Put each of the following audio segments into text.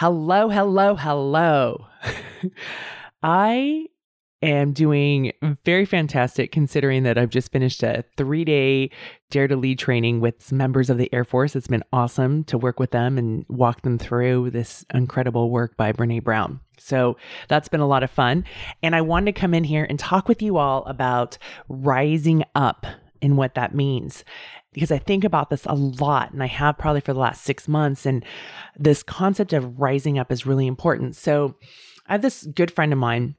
Hello, hello, hello. I am doing very fantastic considering that I've just finished a three day Dare to Lead training with some members of the Air Force. It's been awesome to work with them and walk them through this incredible work by Brene Brown. So that's been a lot of fun. And I wanted to come in here and talk with you all about rising up and what that means. Because I think about this a lot, and I have probably for the last six months. And this concept of rising up is really important. So I have this good friend of mine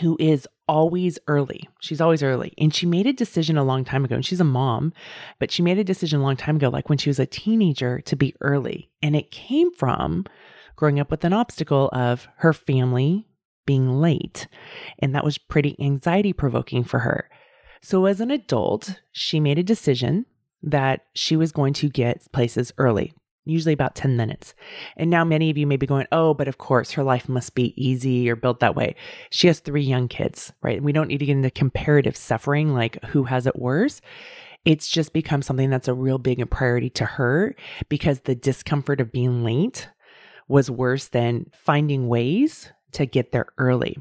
who is always early. She's always early. And she made a decision a long time ago. And she's a mom, but she made a decision a long time ago, like when she was a teenager, to be early. And it came from growing up with an obstacle of her family being late. And that was pretty anxiety provoking for her. So as an adult, she made a decision that she was going to get places early usually about 10 minutes. And now many of you may be going, oh, but of course her life must be easy or built that way. She has three young kids, right? We don't need to get into comparative suffering like who has it worse. It's just become something that's a real big priority to her because the discomfort of being late was worse than finding ways to get there early.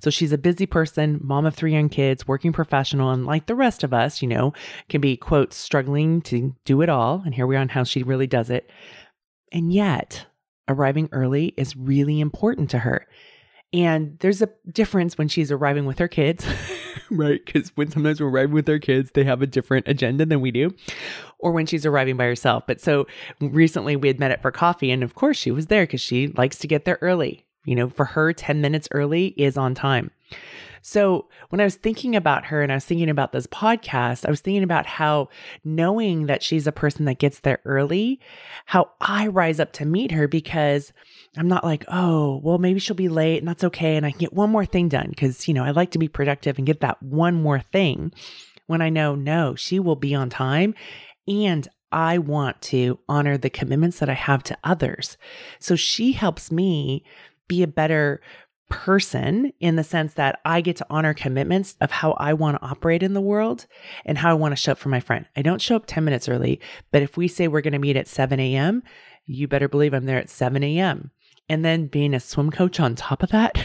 So she's a busy person, mom of three young kids, working professional, and like the rest of us, you know, can be, quote, struggling to do it all. And here we are on how she really does it. And yet, arriving early is really important to her. And there's a difference when she's arriving with her kids, right? Because when sometimes we're arriving with our kids, they have a different agenda than we do, or when she's arriving by herself. But so recently we had met up for coffee, and of course she was there because she likes to get there early. You know, for her, 10 minutes early is on time. So when I was thinking about her and I was thinking about this podcast, I was thinking about how knowing that she's a person that gets there early, how I rise up to meet her because I'm not like, oh, well, maybe she'll be late and that's okay. And I can get one more thing done because, you know, I like to be productive and get that one more thing when I know, no, she will be on time. And I want to honor the commitments that I have to others. So she helps me be a better person in the sense that I get to honor commitments of how I want to operate in the world and how I want to show up for my friend. I don't show up 10 minutes early, but if we say we're going to meet at 7 a.m., you better believe I'm there at 7 a.m. And then being a swim coach on top of that.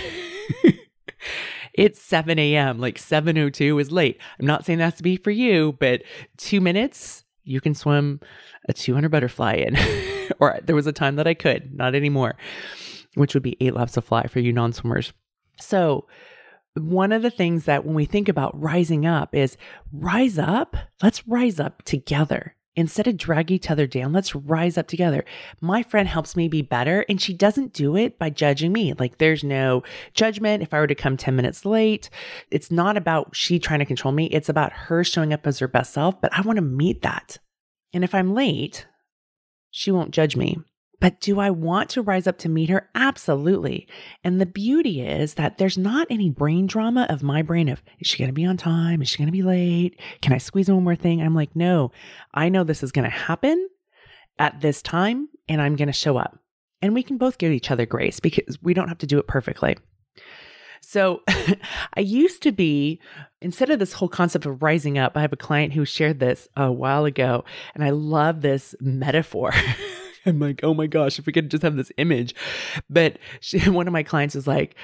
it's 7 a.m. Like 7.02 is late. I'm not saying that's to be for you, but two minutes, you can swim a 200 butterfly in. or there was a time that I could, not anymore which would be eight laps of fly for you non swimmers. So, one of the things that when we think about rising up is rise up, let's rise up together. Instead of drag each other down, let's rise up together. My friend helps me be better, and she doesn't do it by judging me. Like, there's no judgment if I were to come 10 minutes late. It's not about she trying to control me, it's about her showing up as her best self. But I want to meet that. And if I'm late, she won't judge me. But do I want to rise up to meet her? Absolutely. And the beauty is that there's not any brain drama of my brain of, is she going to be on time? Is she going to be late? Can I squeeze in one more thing? I'm like, no, I know this is going to happen at this time and I'm going to show up. And we can both give each other grace because we don't have to do it perfectly. So I used to be, instead of this whole concept of rising up, I have a client who shared this a while ago, and I love this metaphor. I'm like, oh my gosh, if we could just have this image. But she, one of my clients is like,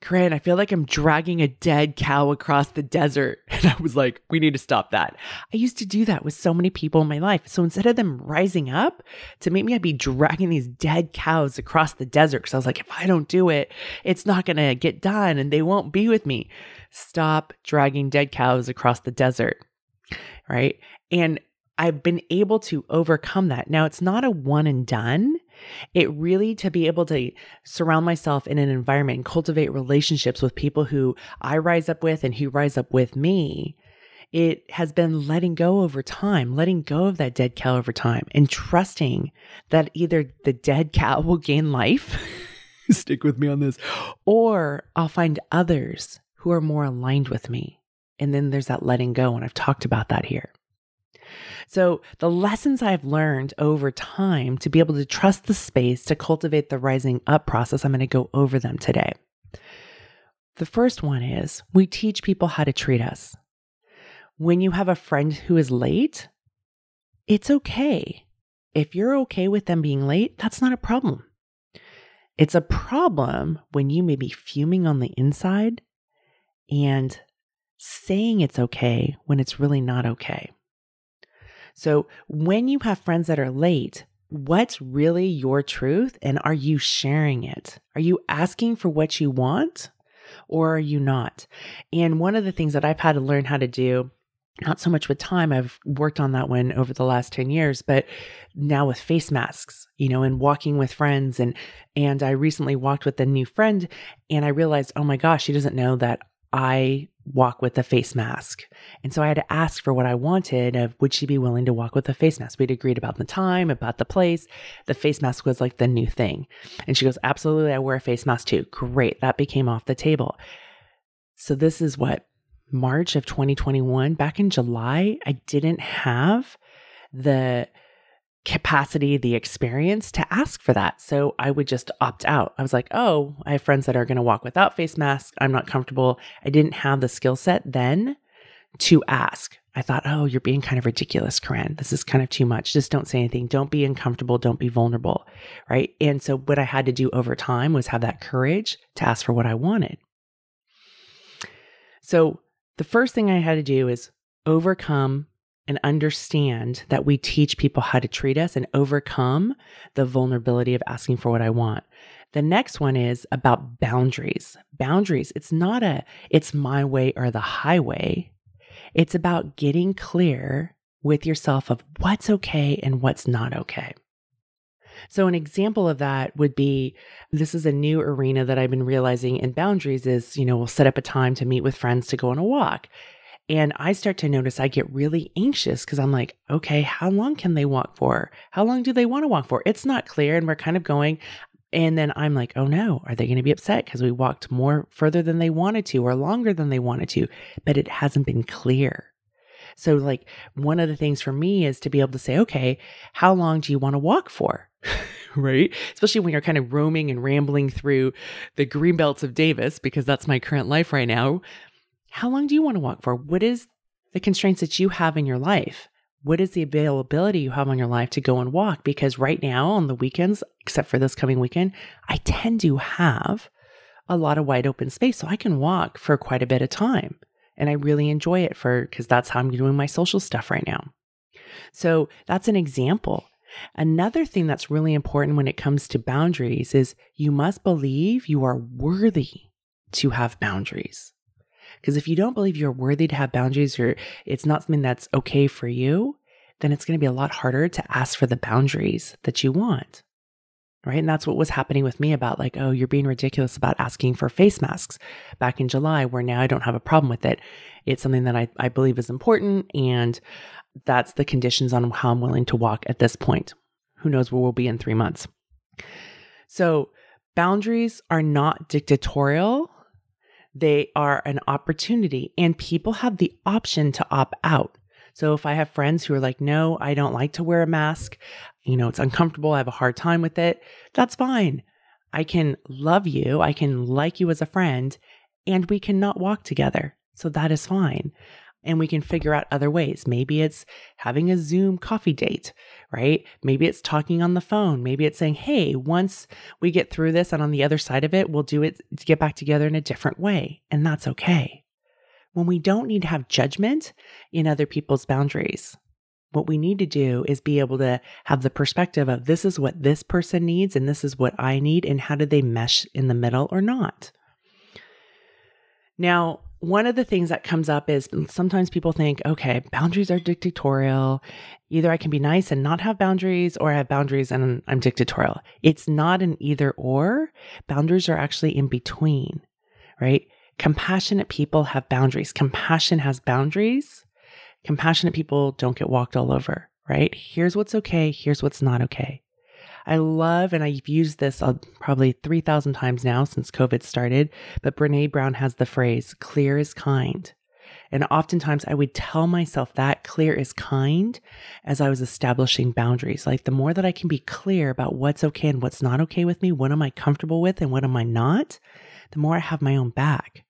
Koren, I feel like I'm dragging a dead cow across the desert. And I was like, we need to stop that. I used to do that with so many people in my life. So instead of them rising up to meet me, I'd be dragging these dead cows across the desert because I was like, if I don't do it, it's not going to get done and they won't be with me. Stop dragging dead cows across the desert. Right. And I've been able to overcome that. Now, it's not a one and done. It really to be able to surround myself in an environment and cultivate relationships with people who I rise up with and who rise up with me. It has been letting go over time, letting go of that dead cow over time and trusting that either the dead cow will gain life stick with me on this. Or I'll find others who are more aligned with me. And then there's that letting go. And I've talked about that here. So, the lessons I've learned over time to be able to trust the space to cultivate the rising up process, I'm going to go over them today. The first one is we teach people how to treat us. When you have a friend who is late, it's okay. If you're okay with them being late, that's not a problem. It's a problem when you may be fuming on the inside and saying it's okay when it's really not okay. So, when you have friends that are late, what's really your truth and are you sharing it? Are you asking for what you want or are you not? And one of the things that I've had to learn how to do not so much with time i've worked on that one over the last 10 years but now with face masks you know and walking with friends and and i recently walked with a new friend and i realized oh my gosh she doesn't know that i walk with a face mask. And so i had to ask for what i wanted of would she be willing to walk with a face mask? We'd agreed about the time about the place. The face mask was like the new thing. And she goes absolutely i wear a face mask too. Great that became off the table. So this is what March of 2021, back in July, I didn't have the capacity, the experience to ask for that. So I would just opt out. I was like, oh, I have friends that are going to walk without face masks. I'm not comfortable. I didn't have the skill set then to ask. I thought, oh, you're being kind of ridiculous, Koren. This is kind of too much. Just don't say anything. Don't be uncomfortable. Don't be vulnerable. Right. And so what I had to do over time was have that courage to ask for what I wanted. So the first thing I had to do is overcome and understand that we teach people how to treat us and overcome the vulnerability of asking for what I want. The next one is about boundaries. Boundaries, it's not a, it's my way or the highway. It's about getting clear with yourself of what's okay and what's not okay. So, an example of that would be this is a new arena that I've been realizing in boundaries is, you know, we'll set up a time to meet with friends to go on a walk. And I start to notice I get really anxious because I'm like, okay, how long can they walk for? How long do they want to walk for? It's not clear. And we're kind of going. And then I'm like, oh no, are they going to be upset because we walked more further than they wanted to or longer than they wanted to? But it hasn't been clear. So, like, one of the things for me is to be able to say, okay, how long do you want to walk for? right? Especially when you're kind of roaming and rambling through the green belts of Davis, because that's my current life right now. How long do you want to walk for? What is the constraints that you have in your life? What is the availability you have on your life to go and walk? Because right now on the weekends, except for this coming weekend, I tend to have a lot of wide open space. So I can walk for quite a bit of time. And I really enjoy it for because that's how I'm doing my social stuff right now. So that's an example. Another thing that's really important when it comes to boundaries is you must believe you are worthy to have boundaries. Because if you don't believe you're worthy to have boundaries or it's not something that's okay for you, then it's going to be a lot harder to ask for the boundaries that you want right? And that's what was happening with me about like, oh, you're being ridiculous about asking for face masks back in July, where now I don't have a problem with it. It's something that I, I believe is important. And that's the conditions on how I'm willing to walk at this point. Who knows where we'll be in three months. So, boundaries are not dictatorial. They are an opportunity, and people have the option to opt out. So if I have friends who are like, no, I don't like to wear a mask, you know, it's uncomfortable, I have a hard time with it, that's fine. I can love you, I can like you as a friend, and we cannot walk together. So that is fine. And we can figure out other ways. Maybe it's having a Zoom coffee date, right? Maybe it's talking on the phone. Maybe it's saying, hey, once we get through this and on the other side of it, we'll do it to get back together in a different way. And that's okay when we don't need to have judgment in other people's boundaries. What we need to do is be able to have the perspective of this is what this person needs and this is what I need, and how do they mesh in the middle or not? Now, one of the things that comes up is sometimes people think, okay, boundaries are dictatorial. Either I can be nice and not have boundaries, or I have boundaries and I'm dictatorial. It's not an either or. Boundaries are actually in between, right? Compassionate people have boundaries. Compassion has boundaries. Compassionate people don't get walked all over, right? Here's what's okay. Here's what's not okay. I love, and I've used this uh, probably 3,000 times now since COVID started, but Brene Brown has the phrase clear is kind. And oftentimes I would tell myself that clear is kind as I was establishing boundaries. Like the more that I can be clear about what's okay and what's not okay with me, what am I comfortable with and what am I not, the more I have my own back.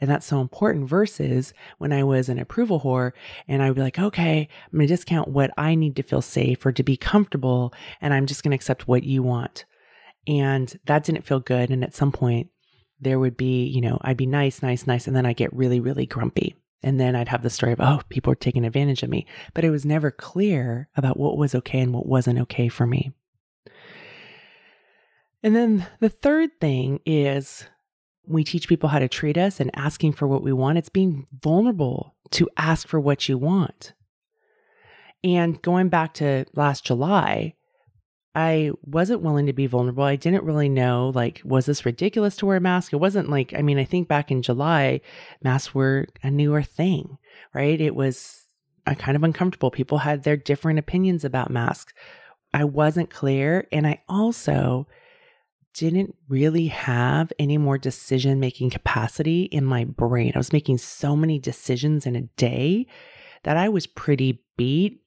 And that's so important versus when I was an approval whore and I would be like, okay, I'm going to discount what I need to feel safe or to be comfortable. And I'm just going to accept what you want. And that didn't feel good. And at some point, there would be, you know, I'd be nice, nice, nice. And then I get really, really grumpy. And then I'd have the story of, oh, people are taking advantage of me. But it was never clear about what was okay and what wasn't okay for me. And then the third thing is we teach people how to treat us and asking for what we want. It's being vulnerable to ask for what you want. And going back to last July, I wasn't willing to be vulnerable. I didn't really know, like, was this ridiculous to wear a mask? It wasn't like, I mean, I think back in July, masks were a newer thing, right? It was kind of uncomfortable. People had their different opinions about masks. I wasn't clear. And I also didn't really have any more decision making capacity in my brain. I was making so many decisions in a day that I was pretty beat.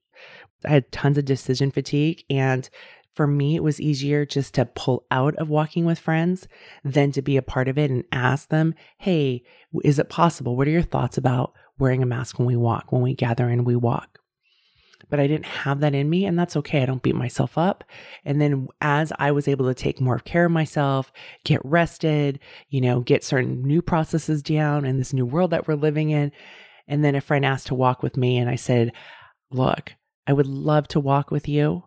I had tons of decision fatigue and for me, it was easier just to pull out of walking with friends than to be a part of it and ask them, Hey, is it possible? What are your thoughts about wearing a mask when we walk, when we gather and we walk? But I didn't have that in me, and that's okay. I don't beat myself up. And then as I was able to take more care of myself, get rested, you know, get certain new processes down in this new world that we're living in. And then a friend asked to walk with me, and I said, Look, I would love to walk with you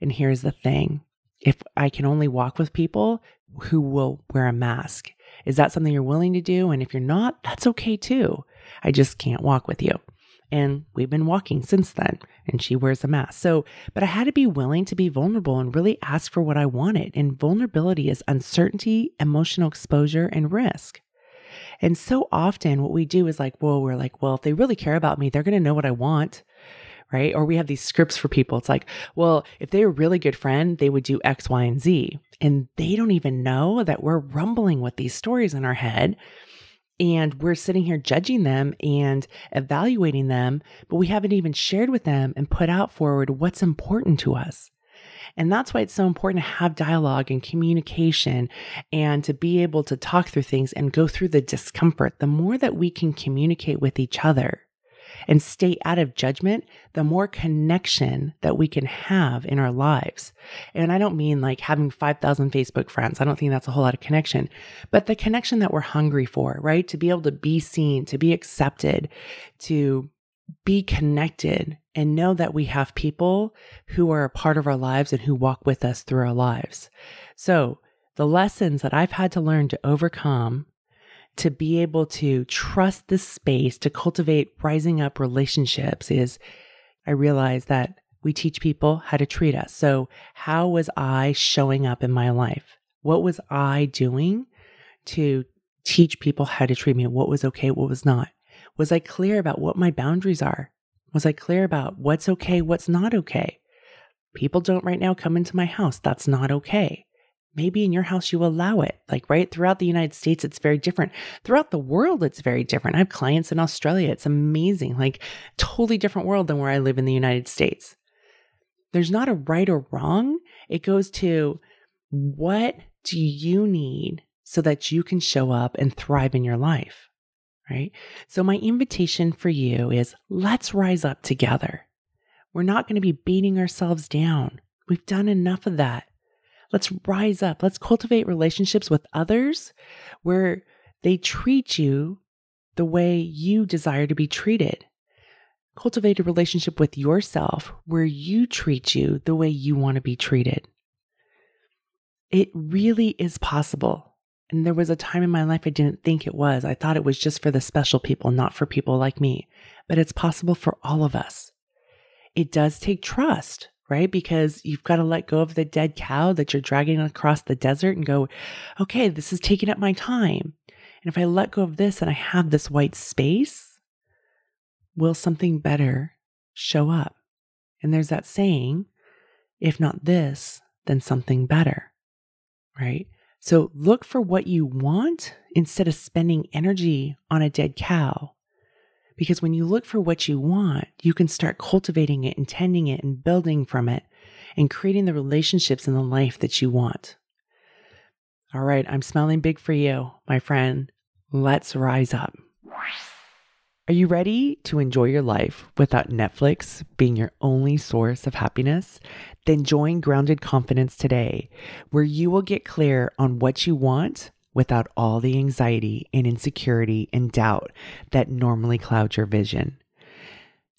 and here's the thing if I can only walk with people who will wear a mask, is that something you're willing to do? And if you're not, that's okay too. I just can't walk with you. And we've been walking since then, and she wears a mask. So, but I had to be willing to be vulnerable and really ask for what I wanted. And vulnerability is uncertainty, emotional exposure, and risk. And so often, what we do is like, well, we're like, well, if they really care about me, they're going to know what I want right? Or we have these scripts for people. It's like, well, if they were a really good friend, they would do X, Y, and Z. And they don't even know that we're rumbling with these stories in our head. And we're sitting here judging them and evaluating them, but we haven't even shared with them and put out forward what's important to us. And that's why it's so important to have dialogue and communication and to be able to talk through things and go through the discomfort. The more that we can communicate with each other, and stay out of judgment, the more connection that we can have in our lives. And I don't mean like having 5,000 Facebook friends. I don't think that's a whole lot of connection, but the connection that we're hungry for, right? To be able to be seen, to be accepted, to be connected and know that we have people who are a part of our lives and who walk with us through our lives. So, the lessons that I've had to learn to overcome to be able to trust this space to cultivate rising up relationships is I realize that we teach people how to treat us. So, how was I showing up in my life? What was I doing to teach people how to treat me? What was okay? What was not? Was I clear about what my boundaries are? Was I clear about what's okay? What's not okay? People don't right now come into my house. That's not okay maybe in your house you allow it. Like, right? Throughout the United States, it's very different. Throughout the world, it's very different. I have clients in Australia. It's amazing. Like, totally different world than where I live in the United States. There's not a right or wrong. It goes to what do you need so that you can show up and thrive in your life? Right? So, my invitation for you is let's rise up together. We're not going to be beating ourselves down. We've done enough of that. Let's rise up. Let's cultivate relationships with others where they treat you the way you desire to be treated. Cultivate a relationship with yourself where you treat you the way you want to be treated. It really is possible. And there was a time in my life I didn't think it was. I thought it was just for the special people, not for people like me. But it's possible for all of us. It does take trust right? Because you've got to let go of the dead cow that you're dragging across the desert and go, okay, this is taking up my time. And if I let go of this and I have this white space, will something better show up? And there's that saying, if not this, then something better, right? So look for what you want instead of spending energy on a dead cow. Because when you look for what you want, you can start cultivating it and tending it and building from it and creating the relationships and the life that you want. All right, I'm smelling big for you, my friend. Let's rise up. Are you ready to enjoy your life without Netflix being your only source of happiness? Then join Grounded Confidence today, where you will get clear on what you want without all the anxiety and insecurity and doubt that normally cloud your vision.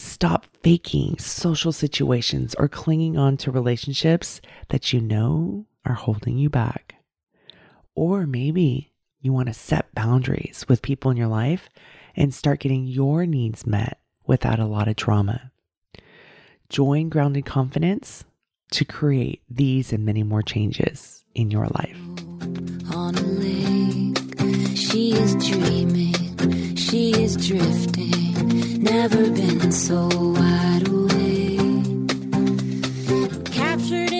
Stop faking social situations or clinging on to relationships that you know are holding you back. Or maybe you want to set boundaries with people in your life and start getting your needs met without a lot of drama. Join Grounded Confidence to create these and many more changes in your life on a lake. She is dreaming, she is drifting, never been so wide awake. Captured